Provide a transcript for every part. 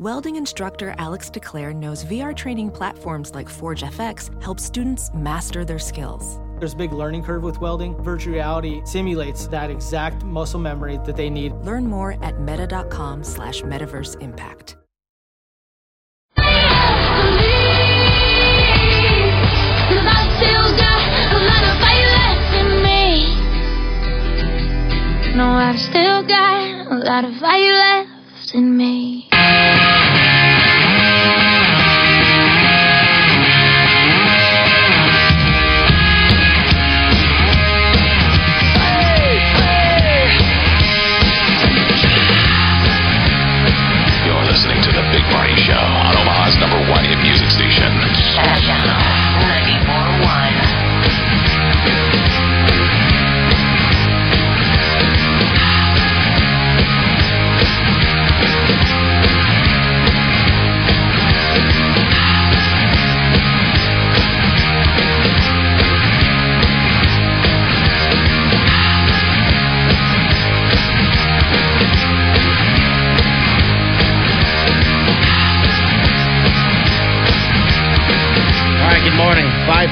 Welding instructor Alex DeClaire knows VR training platforms like Forge FX help students master their skills. There's a big learning curve with welding. Virtual reality simulates that exact muscle memory that they need. Learn more at meta.com slash metaverse impact. No, I've still got a lot of fire left in me.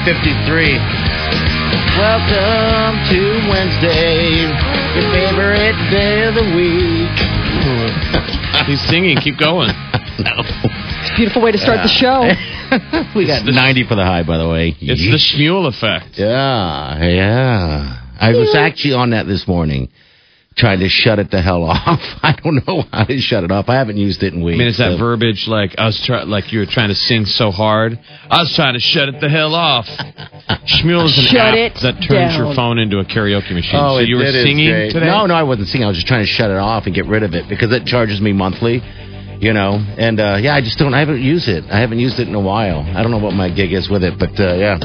53. Welcome to Wednesday, your favorite day of the week. He's singing. Keep going. no. It's a beautiful way to start yeah. the show. we got the, 90 for the high, by the way. It's Yeesh. the Smule effect. Yeah, yeah. I was actually on that this morning trying to shut it the hell off. I don't know how to shut it off. I haven't used it in weeks. I mean, is that verbiage like I was trying, like you were trying to sing so hard? I was trying to shut it the hell off. Smule is an Shut app it that turns your phone into a karaoke machine. Oh, so it you were singing great. today? No, no, I wasn't singing. I was just trying to shut it off and get rid of it because it charges me monthly. You know, and uh, yeah, I just don't. I haven't used it. I haven't used it in a while. I don't know what my gig is with it, but uh, yeah,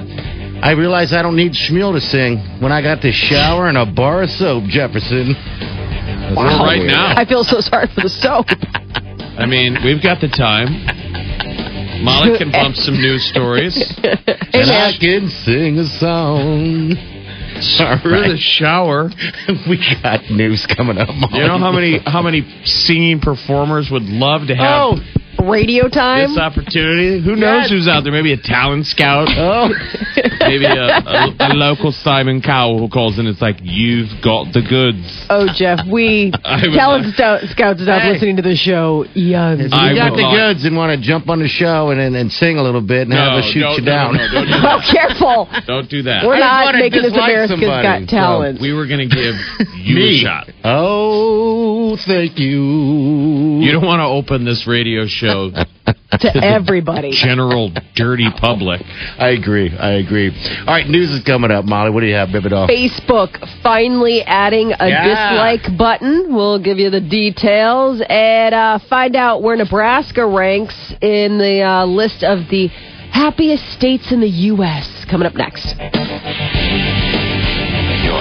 I realize I don't need Smule to sing when I got the shower and a bar of soap, Jefferson. That's Well, really right now. I feel so sorry for the soap. I mean, we've got the time. Molly can bump some news stories. and I can sing a song. Sorry. Through right. the shower. we got news coming up. You know how many how many singing performers would love to have Oh, radio time. this opportunity? Who knows Yes. who's out there? Maybe a talent scout. Oh, Maybe a, a, a local Simon Cowell who calls in. It's like you've got the goods. Oh, Jeff, we I would talent like- scout, scouts stop Hey. listening to the show. Eons. if you got the like- goods and want to jump on the show and, and, and sing a little bit and have us shoot you no, down. no, don't do Oh, careful. Don't do that. We're I not making this dislike America's somebody, Got so- Talent. We were going to give you Me. a shot. Oh, thank you. You don't want to open this radio show to everybody. general dirty public. I agree. I agree. All right, news is coming up, Molly. What do you have, Rip it off? Facebook finally adding a Yeah. dislike button. We'll give you the details and uh, find out where Nebraska ranks in the uh, list of the happiest states in the U.S. Coming up next.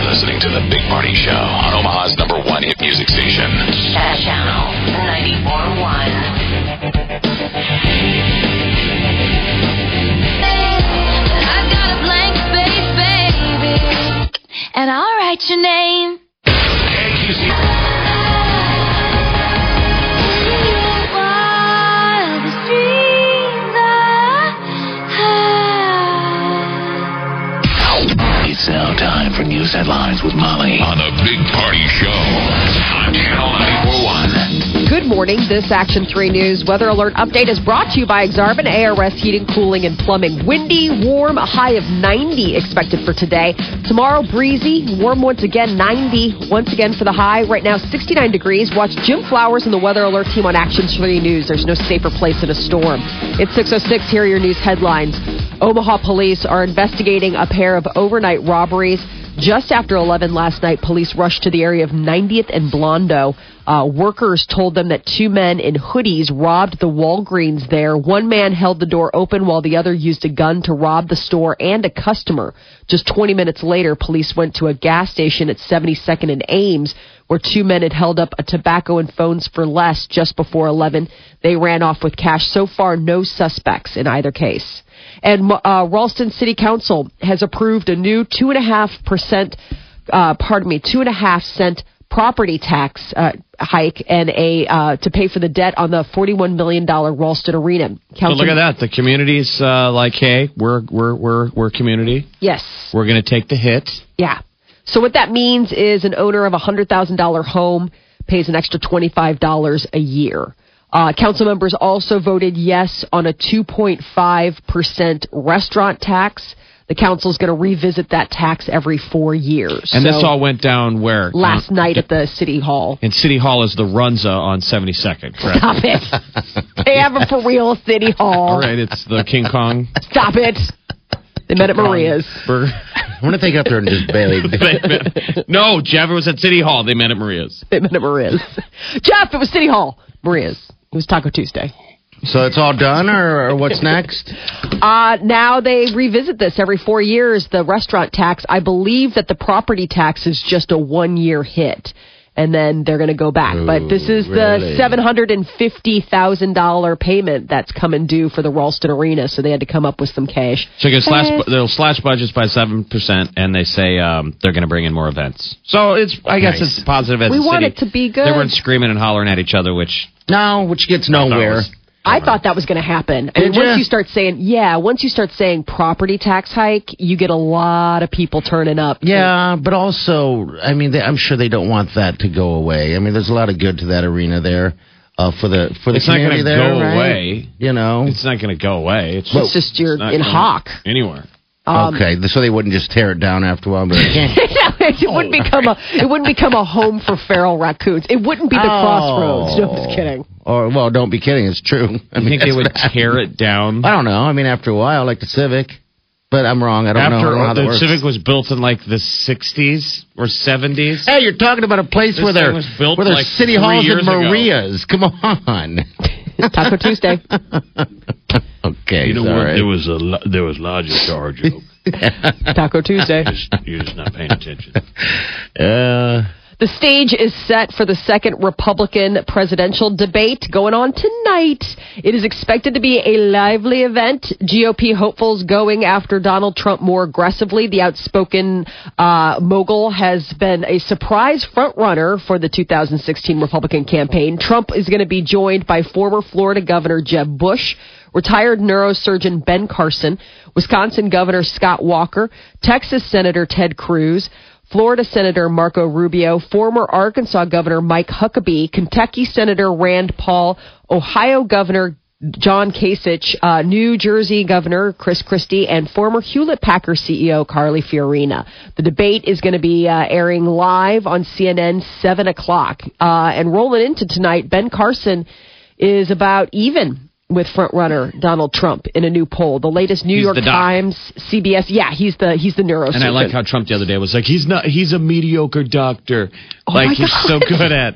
Listening to The Big Party Show on Omaha's number one hit music station. Channel 94.1. I've got a blank space, baby, and I'll write your name. For news headlines with Molly on The Big Party Show on Channel 941. Good morning. This Action 3 News weather alert update is brought to you by Aksarben ARS Heating, Cooling, and Plumbing. Windy, warm, a high of 90 expected for today. Tomorrow, breezy, warm once again, 90 once again for the high. Right now, 69 degrees. Watch Jim Flowers and the weather alert team on Action 3 News. There's no safer place in a storm. It's 606. Here are your news headlines. Omaha police are investigating a pair of overnight robberies. Just after 11 last night, police rushed to the area of 90th and Blondo. Uh, workers told them that two men in hoodies robbed the Walgreens there. One man held the door open while the other used a gun to rob the store and a customer. Just 20 minutes later, police went to a gas station at 72nd and Ames where two men had held up a tobacco and phones for less just before 11. They ran off with cash. So far, no suspects in either case. And uh, Ralston City Council has approved a new two and a half percent, uh, pardon me, two and a half cent property tax uh, hike and a uh, to pay for the debt on the $41 million Ralston Arena. So look at that. The community's uh, like, hey, we're we're we're we're community. Yes. We're going to take the hit. Yeah. So what that means is an owner of a hundred thousand dollar home pays an extra twenty five dollars a year. Uh, council members also voted yes on a two point five percent restaurant tax. The council is going to revisit that tax every four years. And this all went down where? last night at the city hall. And City Hall is the Runza on 72nd, correct? Stop it! they have it for real, city hall. All right, it's the King Kong Stop it! They met at Maria's. burger. I want to take it up there and just Bailey. No, Jeff, it was at City Hall. They met at Maria's. They met at Maria's. Jeff, it was city hall. Maria's. It was Taco Tuesday. So it's all done, or, or what's next? Uh, now they revisit this every four years. The restaurant tax, I believe that the property tax is just a one year hit. And then they're going to go back. but this is really? the seven hundred and fifty thousand dollar payment that's coming due for the Ralston Arena. So they had to come up with some cash. So they slash, Eh. they'll slash budgets by 7%, and they say um, they're going to bring in more events. So it's, I guess Nice. it's positive as We a want city. it to be good. They weren't screaming and hollering at each other, which No, which gets nowhere. I thought that was going to happen. And Did once ya? you start saying, yeah, once you start saying property tax hike, you get a lot of people turning up. Yeah, but also, I mean, they, I'm sure they don't want that to go away. I mean, there's a lot of good to that arena there uh, for the for the It's not community gonna there, go right? away. You know, it's not going to go away. It's, It's just you're not in going Hawk. Anywhere. Um, okay, so they wouldn't just tear it down after a while. But it wouldn't become a it wouldn't become a home for feral raccoons. It wouldn't be the crossroads. No, I'm just kidding. Or well, don't be kidding. It's true. I mean, think they would what happened. tear it down. I don't know. I mean, after a while, like the Civic, but I'm wrong. I don't know. I After know how the works. Civic was built in like the 60s or 70s. Hey, you're talking about a place This where thing there was built where there's like city halls years and ago. Marias. Come on. Taco Tuesday. okay, You know sorry. what? There was a there was logic to our joke. Taco Tuesday. Just- You're just not paying attention. Uh, The stage is set for the second Republican presidential debate going on tonight. It is expected to be a lively event. GOP hopefuls going after Donald Trump more aggressively. The outspoken uh, mogul has been a surprise frontrunner for the 2016 Republican campaign. Trump is going to be joined by former Florida Governor Jeb Bush, retired neurosurgeon Ben Carson, Wisconsin Governor Scott Walker, Texas Senator Ted Cruz, Florida Senator Marco Rubio, former Arkansas Governor Mike Huckabee, Kentucky Senator Rand Paul, Ohio Governor John Kasich, uh, New Jersey Governor Chris Christie, and former Hewlett Packard CEO Carly Fiorina. The debate is going to be uh, airing live on CNN 7 o'clock. Uh, and rolling into tonight, Ben Carson is about even with frontrunner Donald Trump in a new poll. The latest New He's York. Times, CBS. Yeah, he's the he's the neurosurgeon. And I like how Trump the other day was like, he's not, he's a mediocre doctor. Oh like he's so good at,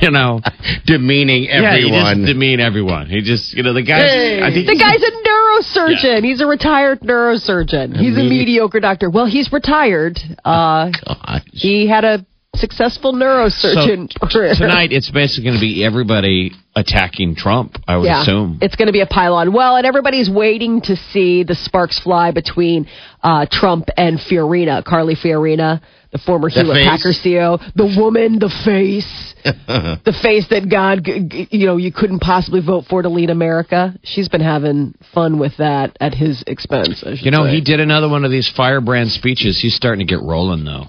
you know, demeaning everyone. Yeah, he everyone. just demean everyone. He just, you know, the guy. Hey. I think The guy's a neurosurgeon. He's a retired neurosurgeon. He's a medi- mediocre doctor. Well, he's retired. Uh, Gosh. he had a successful neurosurgeon So career. tonight, it's basically going to be everybody attacking Trump. I would yeah, assume. it's going to be a pylon. Well, and everybody's waiting to see the sparks fly between uh, Trump and Fiorina, Carly Fiorina, the former Hewlett? Packard CEO, the woman, the face, the face that God, you know, you couldn't possibly vote for to lead America. She's been having fun with that at his expense. You know, say. he did another one of these firebrand speeches. He's starting to get rolling, though.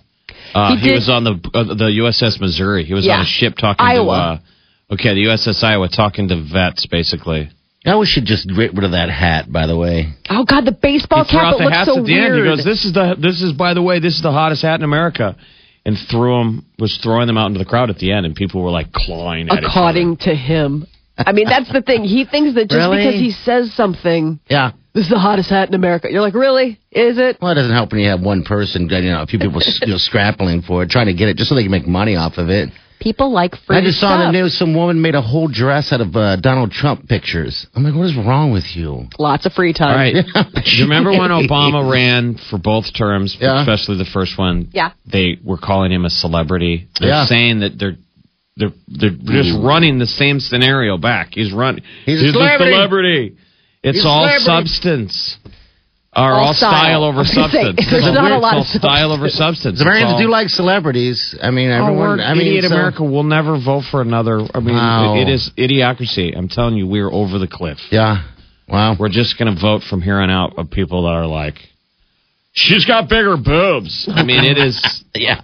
Uh, He he did- was on the uh, the USS Missouri. He was Yeah. on a ship talking Iowa. to. Uh, okay, the USS Iowa talking to vets, basically. I wish you'd just get rid of that hat, by the way. Oh God, the baseball he threw cap out it the looks hats so at the weird. end. He goes, "This is the this is by the way, this is the hottest hat in America," and threw them was throwing them out into the crowd at the end, and people were like clawing at each other. According to him, I mean that's the thing. He thinks that just Really? because he says something, Yeah. this is the hottest hat in America. You're like, really? Is it? Well, it doesn't help when you have one person, you know, a few people you know, scrappling for it, trying to get it just so they can make money off of it. People like free I just saw stuff. the news. Some woman made a whole dress out of uh, Donald Trump pictures. I'm like, what is wrong with you? Lots of free time. All right. You remember when Obama ran for both terms, Yeah. especially the first one? Yeah. They were calling him a celebrity. They're Yeah. saying that they're they're they're just running the same scenario back. He's running. He's a the celebrity. celebrity. It's He's all celebrity. substance. Are All all, style. style over I say, substance. there's It's not a all- lot it's of all style over substance. The Americans do like celebrities. I mean, Oh, everyone. we're I mean, idiot so- America will never vote for another. I mean, Wow. it- it is idiocracy. I'm telling you, we're over the cliff. Yeah. Wow. We're just going to vote from here on out of people that are like, she's got bigger boobs. I mean, it is. Yeah.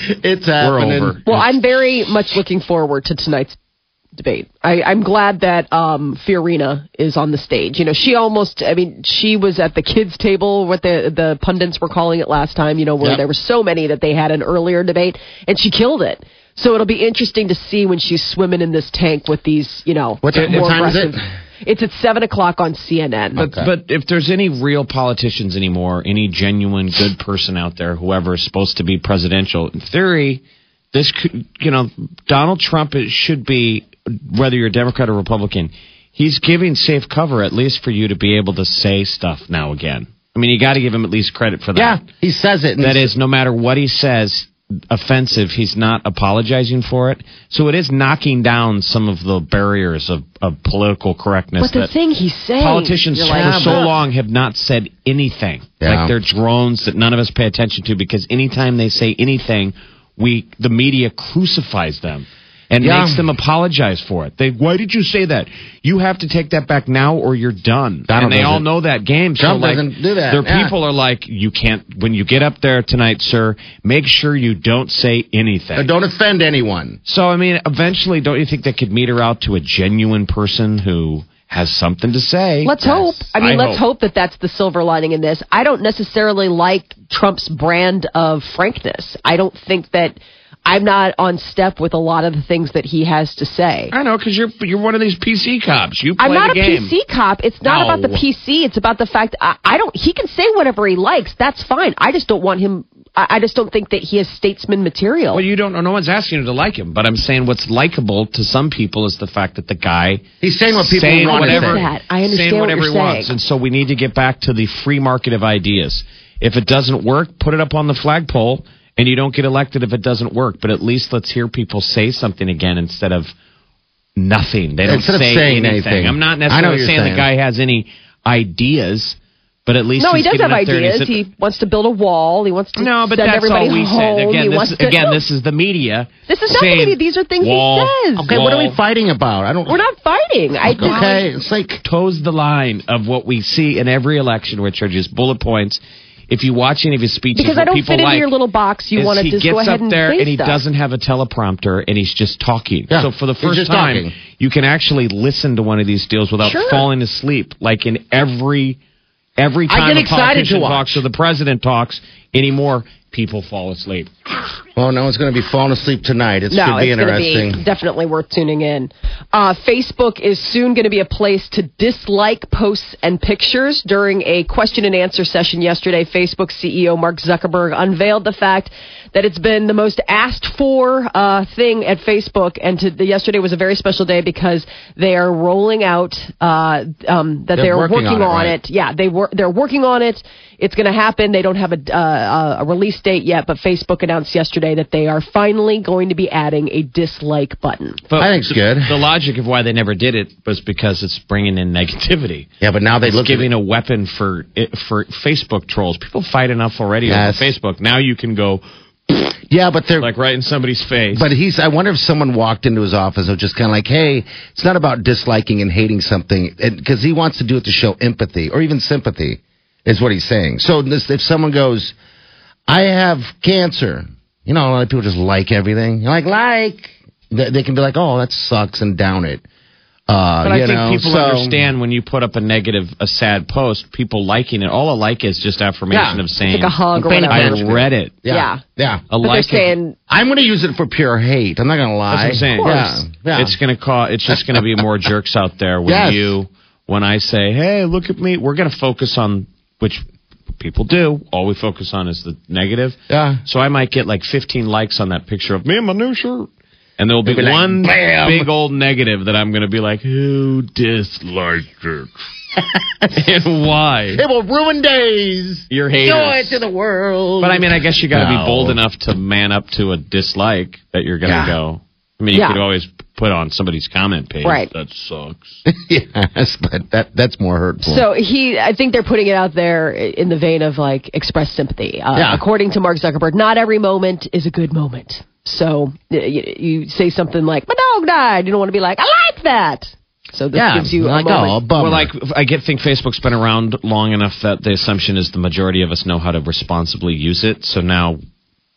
It's We're happening. over. Well, I'm very much looking forward to tonight's debate. I, I'm glad that um, Fiorina is on the stage. You know, she almost, I mean, she was at the kids' table, what the, the pundits were calling it last time, you know, where Yep. there were so many that they had an earlier debate, and she killed it. So it'll be interesting to see when she's swimming in this tank with these, you know, What more what time is it? Aggressive- It's at 7 o'clock on CNN. But, Okay. but if there's any real politicians anymore, any genuine good person out there, whoever is supposed to be presidential, in theory, this could, you know, Donald Trump it should be, whether you're a Democrat or Republican, he's giving safe cover at least for you to be able to say stuff now again. I mean, you got to give him at least credit for that. Yeah, he says it. and That he's- is, no matter what he says, offensive, he's not apologizing for it. So it is knocking down some of the barriers of, of political correctness. But the that thing he's saying, politicians you're for like, so long have not said anything. Yeah. Like they're drones that none of us pay attention to because anytime they say anything, we the media crucifies them and Yeah. makes them apologize for it. They why did you say that? You have to take that back now or you're done. Donald and they all doesn't- know that game. Trump so like, doesn't do that, Their yeah. people are like, you can't when you get up there tonight, sir. Make sure you don't say anything. Uh, don't offend anyone. So, I mean, eventually, don't you think they could meter out to a genuine person who has something to say? Let's hope. I mean, I let's hope. hope. that that's the silver lining in this. I don't necessarily like Trump's brand of frankness. I don't think that I'm not on step with a lot of the things that he has to say. I know, because you're you're one of these PC cops. You play I'm not the a game. PC cop. It's not No. about the PC. It's about the fact I, I don't. He can say whatever he likes. That's fine. I just don't want him. I, I just don't think that he has statesman material. Well, you don't. No one's asking you to like him, but I'm saying what's likable to some people is the fact that the guy He's saying what people saying want whatever, to say. that. I understand saying what whatever you're he wants, saying. and so we need to get back to the free market of ideas. If it doesn't work, put it up on the flagpole, and you don't get elected if it doesn't work. But at least let's hear people say something again instead of nothing. They don't Instead say saying anything. anything. I'm not I know necessarily saying, saying. the guy has any ideas, but at least no, he does have up there and he ideas. He wants to build a wall. He wants to no, but send that's all we home. say. Again, this, is, to, again no, this is the media. This is not saying, media. These are things he says. Okay, what are we fighting about? I don't. We're not fighting. I Okay, it's like toes the line of what we see in every election, which are just bullet points. If you watch any of his speeches, because I don't people fit into like your little box. You want to he just gets go ahead up and there say and he stuff. doesn't have a teleprompter and he's just talking. Yeah, so for the first time, talking. you can actually listen to one of these deals without Sure. falling asleep. Like in every every I time get a excited to politician watch. talks or the president talks anymore, people fall asleep. well, no one's going to be falling asleep tonight. It no, should be it's going to interesting. be definitely worth tuning in. Uh, Facebook is soon going to be a place to dislike posts and pictures. During a question and answer session yesterday, Facebook CEO Mark Zuckerberg unveiled the fact that it's been the most asked for uh, thing at Facebook, and to, the, yesterday was a very special day because they are rolling out uh, um, that They're they're working working, on it, on right? it. Yeah, they were they're working on it. It's going to happen. They don't have a, uh, a release date yet, but Facebook announced yesterday that they are finally going to be adding a dislike button. But I think it's good. The logic of why they never did it was because it's bringing in negativity. Yeah, but now they it's look giving at a weapon for for Facebook trolls. People fight enough already Yes. over Facebook. Now you can go Yeah, but they're like right in somebody's face. But he's. I wonder if someone walked into his office and was just kind of like, "Hey, it's not about disliking and hating something," because he wants to do it to show empathy or even sympathy, is what he's saying. So this, if someone goes, "I have cancer," you know, a lot of people just like everything. You're like, like they, they can be like, "Oh, that sucks," and down it. Uh, But I think know, people so- understand when you put up a negative, a sad post, people liking it. All a like is just affirmation Yeah. of saying, It's like a hug or Paying whatever. I read it. Yeah, Yeah. yeah. A But like they're is- saying I'm going to use it for pure hate. I'm not going to lie. That's what I'm saying. Yeah, yeah. It's going to cause. It's just going to be more jerks out there when Yes. you, when I say, "Hey, look at me," we're going to focus on which people do. All we focus on is the negative. Yeah. So I might get like 15 likes on that picture of me in my new shirt. And there'll be, be like, one "Bam." big old negative that I'm going to be like, who disliked it? and why? It will ruin days. You're Joy haters. to the world. But I mean, I guess you got to No. be bold enough to man up to a dislike that you're going to Yeah. go. I mean, you Yeah. could always put on somebody's comment page. Right. That sucks. yes, but that that's more hurtful. So he, I think they're putting it out there in the vein of like express sympathy. Uh, Yeah. According to Mark Zuckerberg, not every moment is a good moment. So you, you say something like, "My dog died," you don't want to be like, "I like that." So this yeah, gives you like a moment. oh, bummer. Well, like I get think Facebook's been around long enough that the assumption is the majority of us know how to responsibly use it. So now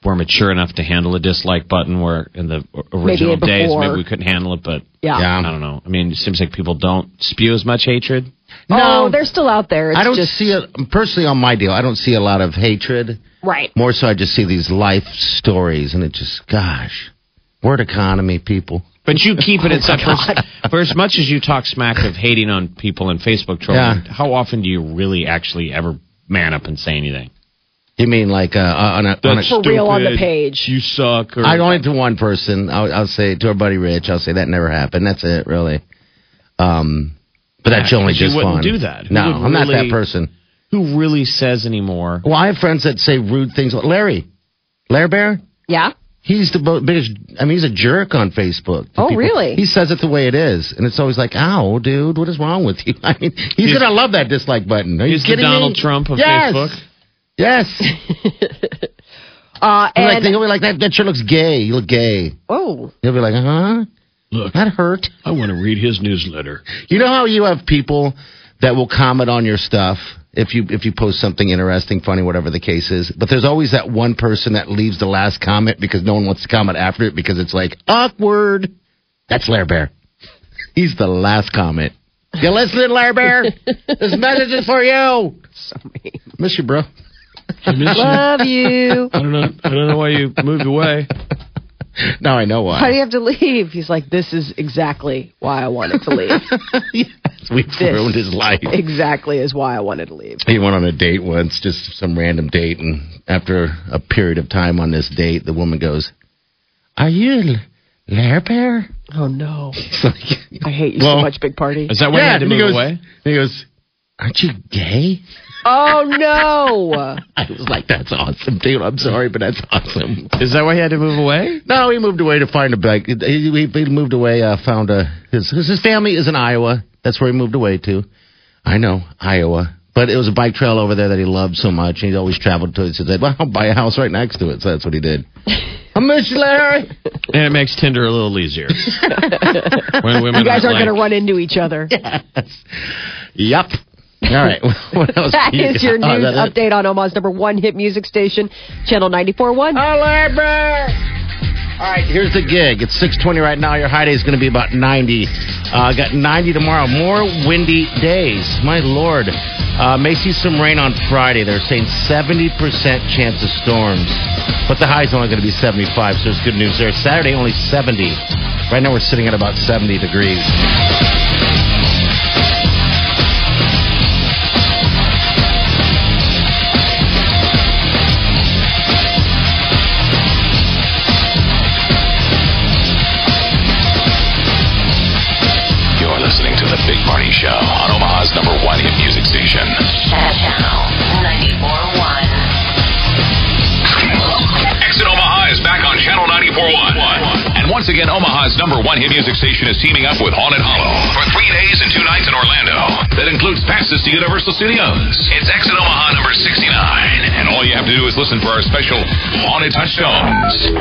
we're mature enough to handle a dislike button. Where in the original Maybe days maybe we couldn't handle it, but yeah. Yeah. I don't know. I mean, it seems like people don't spew as much hatred. Oh, they're still out there. It's I don't just see it personally on my deal. I don't see a lot of hatred. right. More so, I just see these life stories, and it just, gosh, word economy, people. But you keep it oh in such for, for as much as you talk smack of hating on people and Facebook trolling. Yeah. How often do you really actually ever man up and say anything? You mean like uh, on a, on a For real on the page. You suck. Or, I only to one person. I'll, I'll say to our buddy Rich. I'll say that never happened. That's it, really. Um, but that's Yeah, only 'cause you just wouldn't fun. do that. Who No, I'm not that person. Who really says anymore? Well, I have friends that say rude things. Larry, Larry Bear. Yeah. He's the biggest. I mean, he's a jerk on Facebook. Oh, people. really? He says it the way it is, and it's always like, "Ow, dude, what is wrong with you?" I mean, he's, He's- gonna love that dislike button. Are you He's the kidding Donald me? Trump of yes. Facebook. Yes. Uh, He'll like, and he'll be like, "That that sure looks gay. You look gay." oh, He'll be like, "Uh huh." Look, That hurt. I want to read his newsletter. You know how you have people that will comment on your stuff if you if you post something interesting, funny, whatever the case is. But there's always that one person that leaves the last comment because no one wants to comment after it because it's like awkward. That's Lair Bear. He's the last comment. You listening, Lair Bear? this message is for you. so mean. Miss you, bro. I miss you. Love you. I don't know. I don't know why you moved away. Now I know Why How do you have to leave? He's like, this is exactly why I wanted to leave. yes, we've ruined his life. exactly is why I wanted to leave. He went on a date once, just some random date, and after a period of time on this date, the woman goes, "Are you Lair Bear?" Oh no, like, I hate you Well, so much, Big Party. Is that why you had to and he move goes, away? He goes, "Aren't you gay?" Oh no. I was like, "That's awesome, dude. I'm sorry, but that's awesome." Is that why he had to move away? No, he moved away to find a bike. He, he, he moved away, uh, found a his his family is in Iowa. That's where he moved away to. I know Iowa, but it was a bike trail over there that he loved so much. And he always traveled to. it. So He said, "Well, I'll buy a house right next to it." So that's what he did. I miss you, Larry. And it makes Tinder a little easier. when women You guys aren't are going to run into each other. Yes. Yep. All right. What else? That you is your got? Oh, news it? update on Omaha's number one hit music station, Channel 94.1. Oh, Larry Bear. All right, here's the gig. It's 620 right now. Your high day is going to be about 90. Uh, got 90 tomorrow. More windy days. My Lord. Uh, may see some rain on Friday. They're saying 70% chance of storms. But the high's only going to be 75, so there's good news there. Saturday, only 70. Right now, we're sitting at about 70 degrees. Show on Omaha's number one hit music station. Channel 94.1. Exit Omaha is back on Channel 94.1. And once again, Omaha's number one hit music station is teaming up with Haunted Hollow for three days and two nights in Orlando. That includes passes to Universal Studios. It's Exit Omaha number 69. And all you have to do is listen for our special Haunted Touchstones.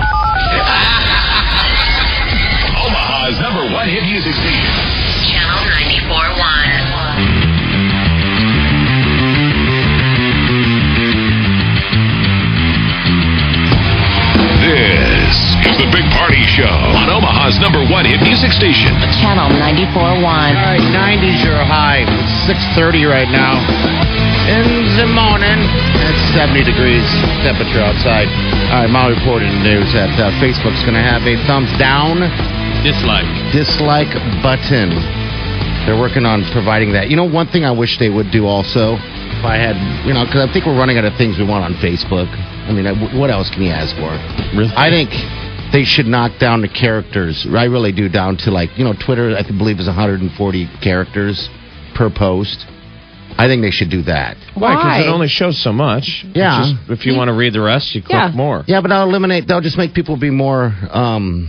Omaha's number one hit music station. Channel 94.1. This is the Big Party Show on Omaha's number one hit music station. Channel 94.1. All right, 90s your high. It's 6:30 right now. In the morning, it's 70 degrees temperature outside. All right, my reporting news that uh, Facebook's going to have a thumbs down dislike. dislike button. They're working on providing that. You know, one thing I wish they would do also, if I had, you know, because I think we're running out of things we want on Facebook. I mean, what else can you ask for? Really? I think they should knock down the characters. I really do down to like you know Twitter. I believe is 140 characters per post. I think they should do that. Why? Because it only shows so much. Yeah. just- if you want to read the rest, you click Yeah. more. Yeah, but I'll eliminate. They'll just make people be more. um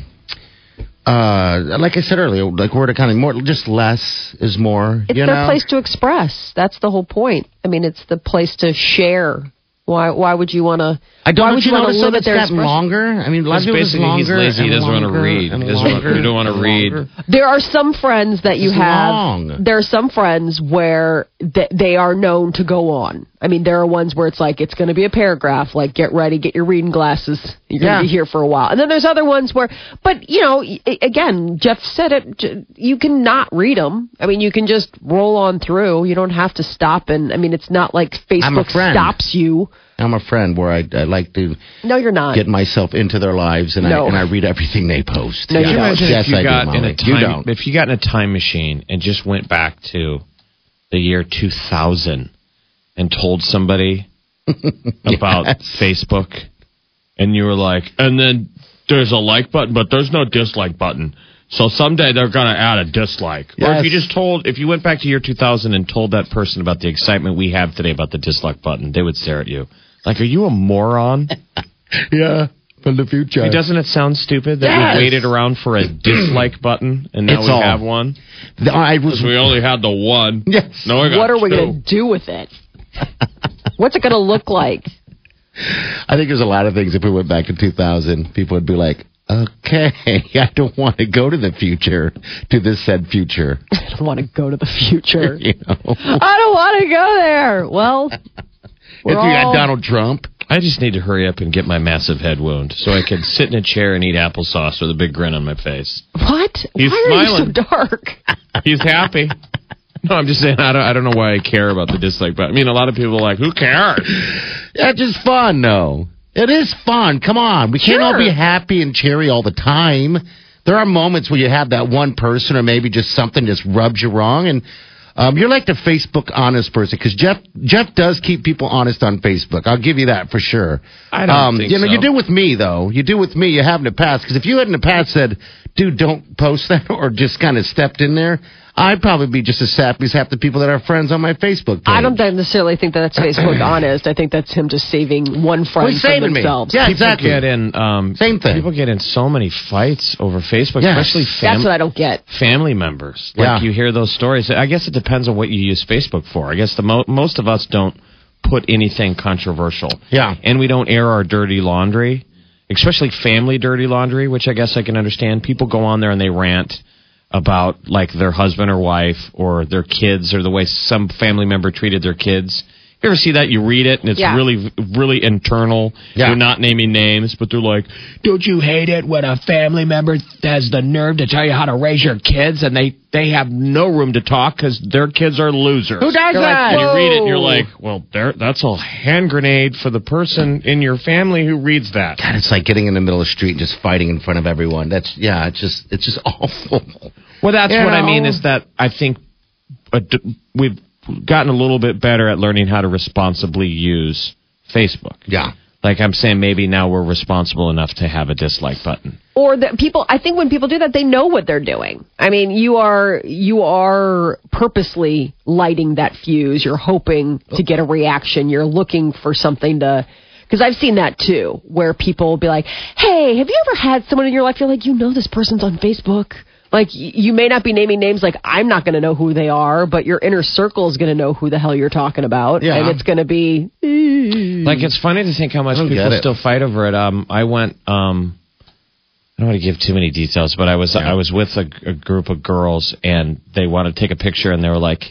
uh, like I said earlier, like word economy, more just less is more. It's you their know? place to express. That's the whole point. I mean, it's the place to share. Why? Why would you want to? I don't why would you you want to notice though limit their gotten longer. I mean, a lot of Because people basically it's he's lazy. He doesn't wanna read. and He doesn't wanna- don't wanna read. There are some friends that you It's have. long. There are some friends where th- they are known to go on. I mean, there are ones where it's like it's going to be a paragraph. Like, get ready, get your reading glasses. You're going to be here for a while. And then there's other ones where, but you know, again, Jeff said it. You can not read them. I mean, you can just roll on through. You don't have to stop. And I mean, it's not like Facebook stops you. I'm a friend where I, I like to No, you're not. get myself into their lives and No. I and I read everything they post. No, you you don't. imagine Yes, if you I got do, in a Molly. You don't. if you got in a time machine and just went back to the year 2000 and told somebody about Yes. Facebook and you were like and then there's a like button but there's no dislike button. So someday they're going to add a dislike. Or if you just told if you went back to year 2000 and told that person about the excitement we have today about the dislike button, they would stare at you. Like are you a moron? Yeah, from the future. I mean, doesn't it sound stupid that Yes. we waited around for a dislike button and now It's we all- have one? I was. We only had the one. Yes. No, we got What are we going to do with it? What's it going to look like? I think there's a lot of things. If we went back to 2000, people would be like, "Okay, I don't want to go to the future, to this said future." I don't want to go to the future. You know, I don't want to go there. Well, if we're you all- had Donald Trump, I just need to hurry up and get my massive head wound so I can sit in a chair and eat applesauce with a big grin on my face. what? He's Why are smiling. you so dark? He's happy. No, I'm just saying I don't. I don't know why I care about the dislike button. I mean, a lot of people are like, "Who cares?" that's just fun, though. It is fun. Come on, we can't all be happy and cheery all the time. There are moments where you have that one person, or maybe just something just rubs you wrong, and um, you're like the Facebook honest person because Jeff Jeff does keep people honest on Facebook. I'll give you that for sure. I don't um, think you know, so. you do with me though. You do with me. You have in the past because if you had in the past said, "Dude, don't post that," or just kind of stepped in there, I'd probably be just as sappy as half the people that are friends on my Facebook page. I don't necessarily think that that's Facebook honest. I think that's him just saving one friend Well, he's from saving me. Yeah, People exactly. get in. Um, Same thing. People get in so many fights over Facebook, Yes. especially That's family. what I don't get. family members. Like Yeah. you hear those stories. I guess it depends on what you use Facebook for. I guess the mo- most of us don't put anything controversial. Yeah. And we don't air our dirty laundry, especially family dirty laundry, which I guess I can understand. People go on there and they rant about like their husband or wife or their kids or the way some family member treated their kids. You ever see that? You read it and it's Yeah. really, really internal. Yeah. They're not naming names, but they're like, "Don't you hate it when a family member has the nerve to tell you how to raise your kids and they they have no room to talk because their kids are losers." Who does You're that? And you read it and you're like, "Well, there, that's a hand grenade for the person in your family who reads that." God, it's like getting in the middle of the street and just fighting in front of everyone. That's yeah, it's just it's just awful. Well, that's You what I mean is that I think we've gotten a little bit better at learning how to responsibly use Facebook. Yeah. Like I'm saying, maybe now we're responsible enough to have a dislike button. Or that people, I think when people do that, they know what they're doing. I mean, you are you are purposely lighting that fuse. You're hoping to get a reaction. You're looking for something to. Because I've seen that too, where people will be like, "Hey, have you ever had someone in your life you're like, you know, this person's on Facebook." Like you may not be naming names. Like I'm not going to know who they are, but your inner circle is going to know who the hell you're talking about, Yeah. and it's going to be. Like it's funny to think how much people still fight over it. Um, I went. Um, I don't want to give too many details, but I was I was with a, a group of girls and they wanted to take a picture and they were like,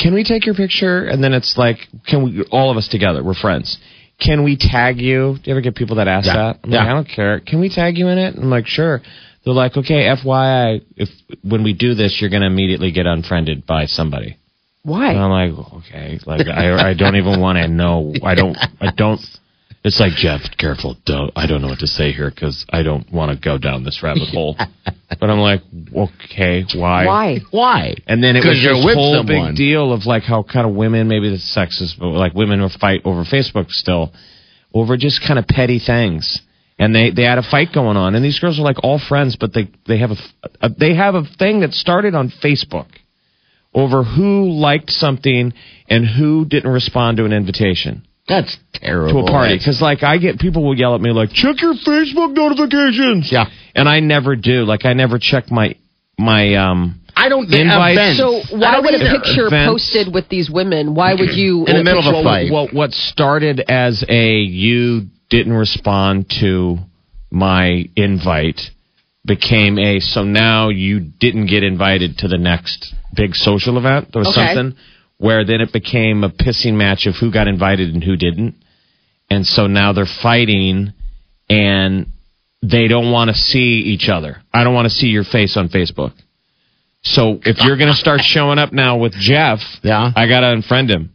"Can we take your picture?" And then it's like, "Can we all of us together? We're friends." Can we tag you? Do you ever get people that ask Yeah. that? I'm like, Yeah. I don't care. Can we tag you in it? I'm like, sure. They're like, okay, FYI, if when we do this, you're going to immediately get unfriended by somebody. Why? And I'm like, okay, like I, I don't even want to know. I don't, I don't. It's like Jeff, careful. Don't. I don't know what to say here because I don't want to go down this rabbit hole. But I'm like, okay, why? Why? Why? And then it was you're this whole someone. big deal of like how kind of women, maybe the sexist, but like women who fight over Facebook still over just kind of petty things. And they, they had a fight going on, and these girls are like all friends, but they they have a, a they have a thing that started on Facebook over who liked something and who didn't respond to an invitation. That's terrible. to a party because like I get people will yell at me like check your Facebook notifications. Yeah. and I never do. Like I never check my my um. I don't Invite- events. So why would a picture Events. posted with these women? Why would you In the middle of a Well, fight. What, what started as a you didn't respond to my invite became a so now you didn't get invited to the next big social event or Okay. something where then it became a pissing match of who got invited and who didn't. And so now they're fighting and they don't want to see each other. I don't want to see your face on Facebook. So if you're going to start showing up now with Jeff, Yeah. I got to unfriend him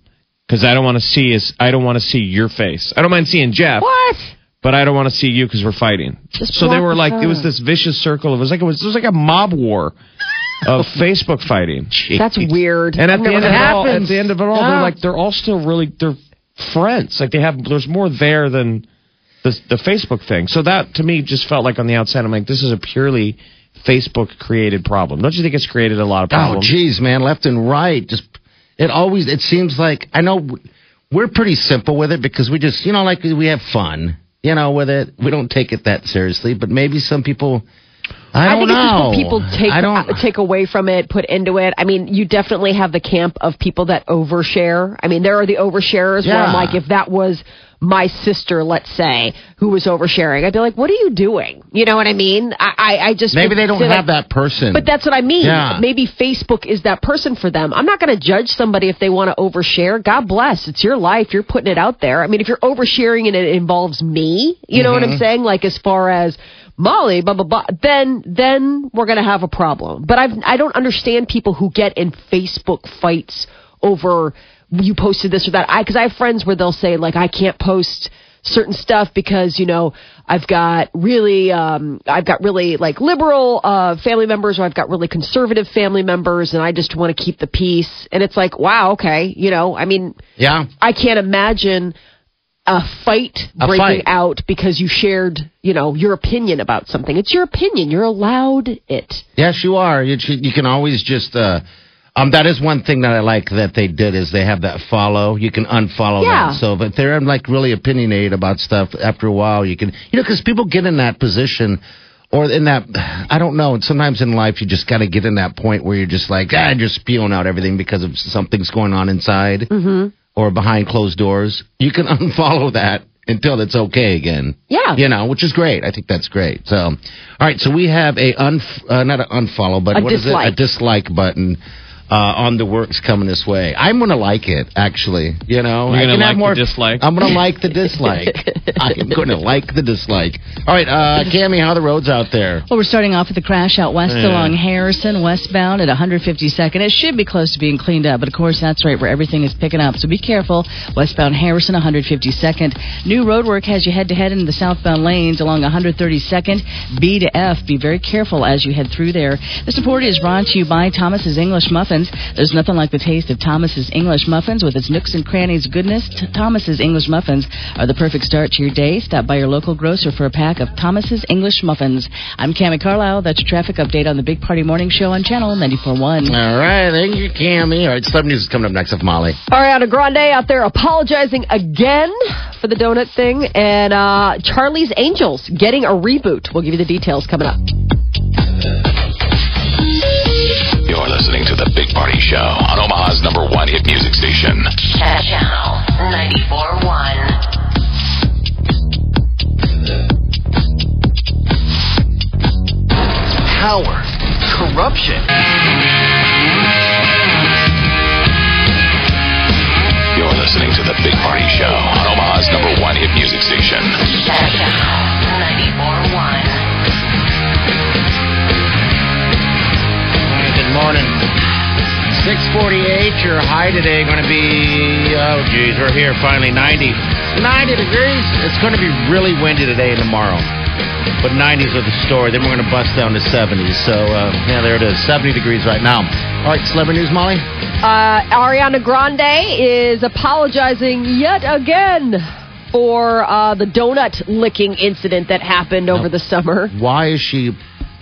because I don't want to see his. I don't want to see your face. I don't mind seeing Jeff, what? but I don't want to see you because we're fighting. Just so they were the like, it was this vicious circle. It was like it was, it was like a mob war of Facebook fighting. That's weird. And at the end of it all, at the end of it all, Yeah. they're like they're all still really they're friends. Like they have there's more there than the the Facebook thing. So that to me just felt like on the outside, I'm like, this is a purely Facebook created problem. Don't you think it's created a lot of problems? Oh, problems? geez, man, left and right. Just it always. It seems like I know we're pretty simple with it because we just, you know, like we have fun, you know, with it. We don't take it that seriously, but maybe some people. I I don't think it's just know. what people take I don't. uh, take away from it, put into it. I mean, you definitely have the camp of people that overshare. I mean, there are the oversharers where I'm like, if that was my sister, let's say, who was oversharing, I'd be like, what are you doing? You know what I mean? I, I, I just maybe they don't have like- that person. But that's what I mean. Yeah. Maybe Facebook is that person for them. I'm not going to judge somebody if they want to overshare. God bless. It's your life. You're putting it out there. I mean, if you're oversharing and it involves me, you know what Mm-hmm. I'm saying? Like as far as Molly, blah blah blah. Then then we're going to have a problem. But I've I don't understand people who get in Facebook fights over you posted this or that. I because I have friends where they'll say like I can't post certain stuff because you know I've got really um I've got really like liberal uh family members or I've got really conservative family members and I just want to keep the peace and it's like wow okay you know I mean yeah. I can't imagine a fight A breaking fight. out because you shared you know your opinion about something it's your opinion you're allowed it Yes, you are. You, you can always just. Uh, um, that is one thing that I like that they did is they have that follow. You can unfollow Yeah. them. So if they're like really opinionated about stuff, after a while you can, you know, because people get in that position or in that, I don't know. And Sometimes in life you just got to get in that point where you're just like, ah, you're spewing out everything because of something's going on inside Mm-hmm. or behind closed doors. You can unfollow that until it's okay again. Yeah. You know, which is great. I think that's great. So, all right. So we have a un, uh, not an unfollow, but A what is dislike. it? A dislike button. Uh, on the works coming this way. I'm gonna like it, actually. You know, You're I gonna can have like the more dislike? I'm gonna like the dislike. I'm gonna like the dislike. All right, uh, Cammy, how are the roads out there? Well, we're starting off with the crash out west Yeah. along Harrison, westbound at 152nd. It should be close to being cleaned up, but of course, that's right where everything is picking up. So be careful. Westbound Harrison, 152nd. New road work has you head to head into the southbound lanes along 132nd, B to F. Be very careful as you head through there. This report is brought to you by Thomas's English Muffins. There's nothing like the taste of Thomas's English Muffins with its nooks and crannies goodness. T- Thomas's English Muffins are the perfect start to your day. Stop by your local grocer for a pack of Thomas's English Muffins. I'm Cami Carlisle. That's your traffic update on the Big Party Morning Show on Channel 94.1. All right, thank you, Cammy. All right, Celebrity News is coming up next with Molly. Ariana Grande out there apologizing again for the donut thing, and uh, Charlie's Angels getting a reboot. We'll give you the details coming up. You're listening to the Big Party Show on Omaha's number one hit music station. Channel 94.1. Power. Corruption. You're listening to the Big Party Show on Omaha's number 648, your high today going to be, oh geez, we're here finally, 90. 90 degrees. It's going to be really windy today and tomorrow. But 90s are the story. Then we're going to bust down to 70s. So, uh, yeah, there it is. 70 degrees right now. All right, celebrity news, Molly? Uh, Ariana Grande is apologizing yet again for uh, the donut licking incident that happened over the summer. Why is she,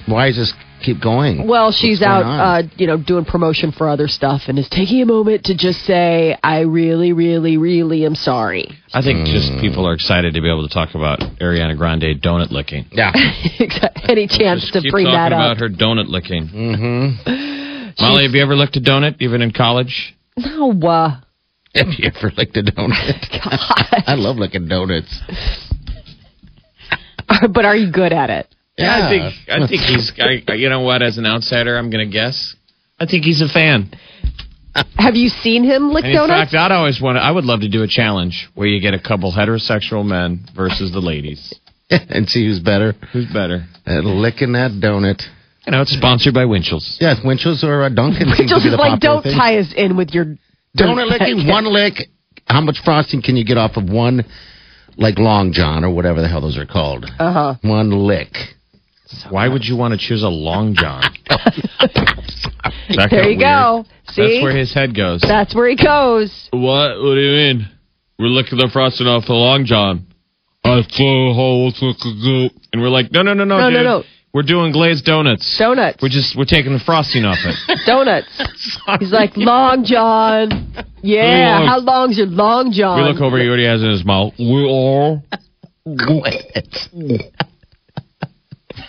why is this keep going? Well, she's What's out, uh, you know, doing promotion for other stuff and is taking a moment to just say, I really, really, really am sorry. I think just Mm. people are excited to be able to talk about Ariana Grande donut licking. yeah. Any chance Just to keep bring talking that about her donut licking. Mm-hmm. Molly, have you ever licked a donut, even in college? No, uh, Have you ever licked a donut? I love licking donuts. but are you good at it? I think I think he's. I, you know what? As an outsider, I'm going to guess. I think he's a fan. Have you seen him lick And in donuts? fact, I'd always want. I would love to do a challenge where you get a couple heterosexual men versus the ladies. and see who's better Who's better? at licking that donut. You know, it's sponsored by Winchell's. Yeah, Winchell's or uh, Dunkin' seems to Just be the like, popular don't thing. tie us in with your Donut licking, one lick. How much frosting can you get off of one, like Long John or whatever the hell those are called? Uh huh. One lick. Why would you want to choose a long john? There got you go. See, That's where his head goes. That's where he goes. What? What do you mean? We're licking the frosting off the long john. I thought how was good. And we're like, no, no, no, no, No, no, dude. no. We're doing glazed donuts. Donuts. We're just we're taking the frosting off it. Donuts. He's like, Long John. Yeah. Long. How long's your Long John? we look over here, what he has in his mouth. We are.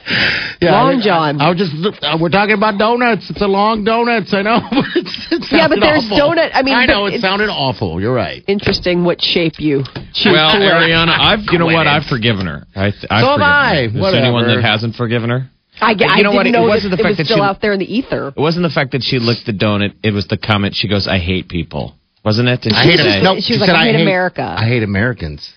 Yeah, Long I- John. I, I was just uh, we're talking about donuts. It's a long donuts. I know. It Yeah, but there's awful. donut- I mean, I know it sounded awful. You're right. Interesting what shape you choose Well, to lick. Ariana, I've you know what? I've forgiven her. I, I've So have I. her. Is there Whatever. anyone that hasn't forgiven her? I, I You know didn't what? It know wasn't that the it fact was that still she- out there in the ether. It wasn't the fact that she licked the donut. It was the comment. She goes, "I hate people." Wasn't it? Did I she hate say? No, She she was like, said, "I hate America." I hate Americans.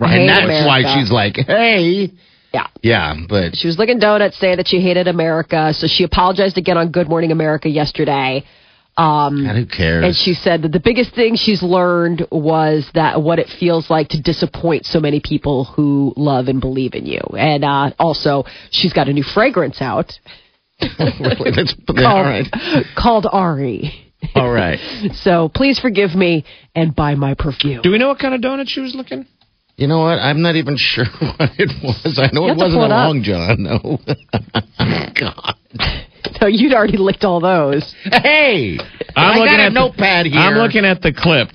I Right, and hate that's why she's like, hey, Yeah. yeah, but She was licking donuts, saying that she hated America. So she apologized again on Good Morning America yesterday. Um, God, who cares? and she said that the biggest thing she's learned was that what it feels like to disappoint so many people who love and believe in you. And uh, also, she's got a new fragrance out Really, that's- called, all right, called Ari. all right. So please forgive me and buy my perfume. Do we know what kind of donut she was looking? You know what? I'm not even sure what it was. I know You it wasn't pull a it long john. No. God. So you'd already licked all those. Hey, I'm I looking got a at the- notepad here. I'm looking at the clip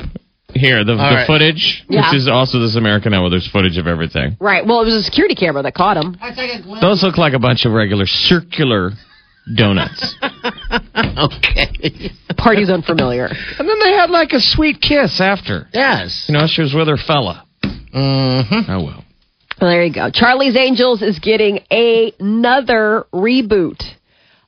here, the, the right. footage, Yeah. which is also this American Hour. There's footage of everything. Right. Well, it was a security camera that caught him. Those look like a bunch of regular circular donuts. Okay. The party's unfamiliar. and then they had like a sweet kiss after. Yes. You know, she was with her fella. Mm-hmm. Oh well. Well, there you go. Charlie's Angels is getting another reboot.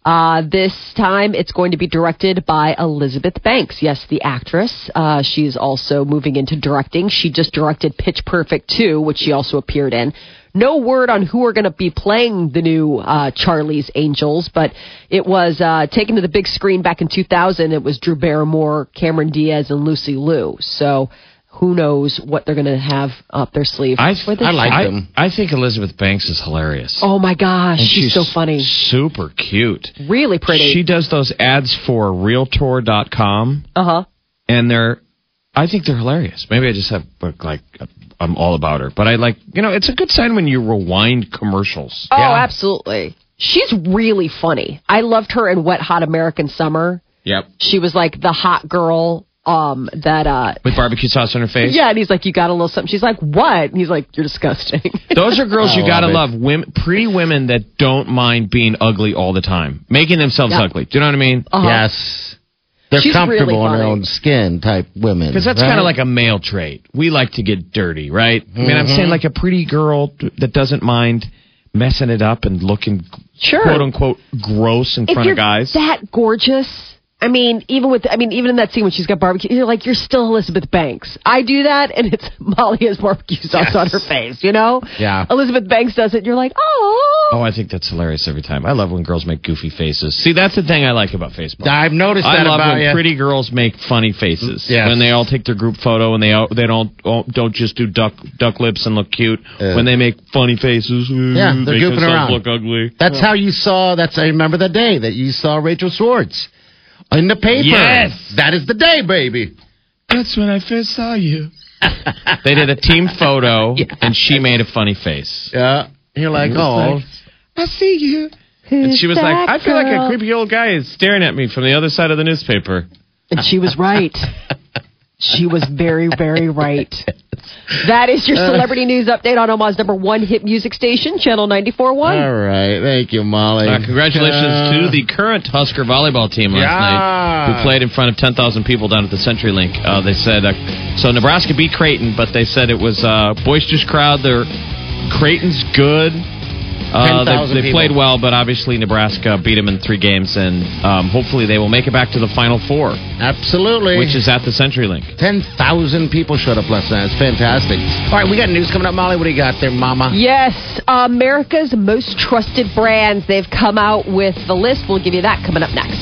Uh, this time it's going to be directed by Elizabeth Banks. Yes, the actress. Uh, she's also moving into directing. She just directed Pitch Perfect 2, which she also appeared in. No word on who are going to be playing the new uh, Charlie's Angels, but it was uh, taken to the big screen back in 2000. It was Drew Barrymore, Cameron Diaz, and Lucy Liu. So who knows what they're going to have up their sleeve. I, this I like. I, them. I think Elizabeth Banks is hilarious. Oh my gosh, And she's, so funny. Super cute. Really pretty. She does those ads for Realtor.com, uh huh. and they're, I think they're hilarious. Maybe I just have like I'm all about her, but I like you know it's a good sign when you rewind commercials. Oh, absolutely. She's really funny. I loved her in Wet Hot American Summer. Yep. She was like the hot girl um that uh With barbecue sauce on her face. yeah, and he's like, You got a little something. She's like, What? And he's like, You're disgusting. Those are girls I you gotta love love. Women, pretty women that don't mind being ugly all the time, making themselves Yep. ugly. Do you know what I mean? Uh-huh. Yes. They're She's comfortable really in their own skin type women. Because that's right? kind of like a male trait. We like to get dirty, right? I mean, I'm Mhm. saying like a pretty girl that doesn't mind messing it up and looking Sure. quote unquote gross in if front you're of guys. that gorgeous, I mean, even with, I mean, even in that scene when she's got barbecue, you're like, you're still Elizabeth Banks. I do that, and it's Molly has barbecue sauce on her face, you know? Yeah. Elizabeth Banks does it, and you're like, oh. oh, I think that's hilarious every time. I love when girls make goofy faces. See, that's the thing I like about Facebook. I've noticed I that love about when you. pretty girls make funny faces. Yeah. When they all take their group photo and they all, they don't don't don't just do duck duck lips and look cute. Uh, when they make funny faces, Yeah, they're make goofing around. Look ugly. That's how you saw. That's I remember the day that you saw Rachel Swartz in the paper. Yes. that is the day, baby. That's when I first saw you. they did a team photo, Yeah. and she made a funny face. Yeah, you're like, oh, I see you. And she was like, that I feel like a creepy old guy is staring at me from the other side of the newspaper. And she was right. she was very, very right. That is your celebrity news update on Omaha's number one hit music station, Channel 94.1. All right. Thank you, Molly. Uh, congratulations to the current Husker volleyball team last Yeah. night, who played in front of 10,000 people down at the CenturyLink. Uh, they said, uh, so Nebraska beat Creighton, but they said it was a boisterous crowd. They're, Creighton's good. Uh, they, they played well, but obviously Nebraska beat them in three games, and um, hopefully they will make it back to the Final Four, Absolutely. which is at the CenturyLink. 10,000 people showed up last night. It's fantastic. All right, we got news coming up, Molly. What do you got there, Mama? Yes, America's most trusted brands. They've come out with the list. We'll give you that coming up next.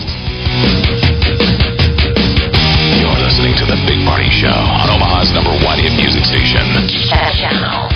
You're listening to The Big Party Show on Omaha's number one hit music station. Channel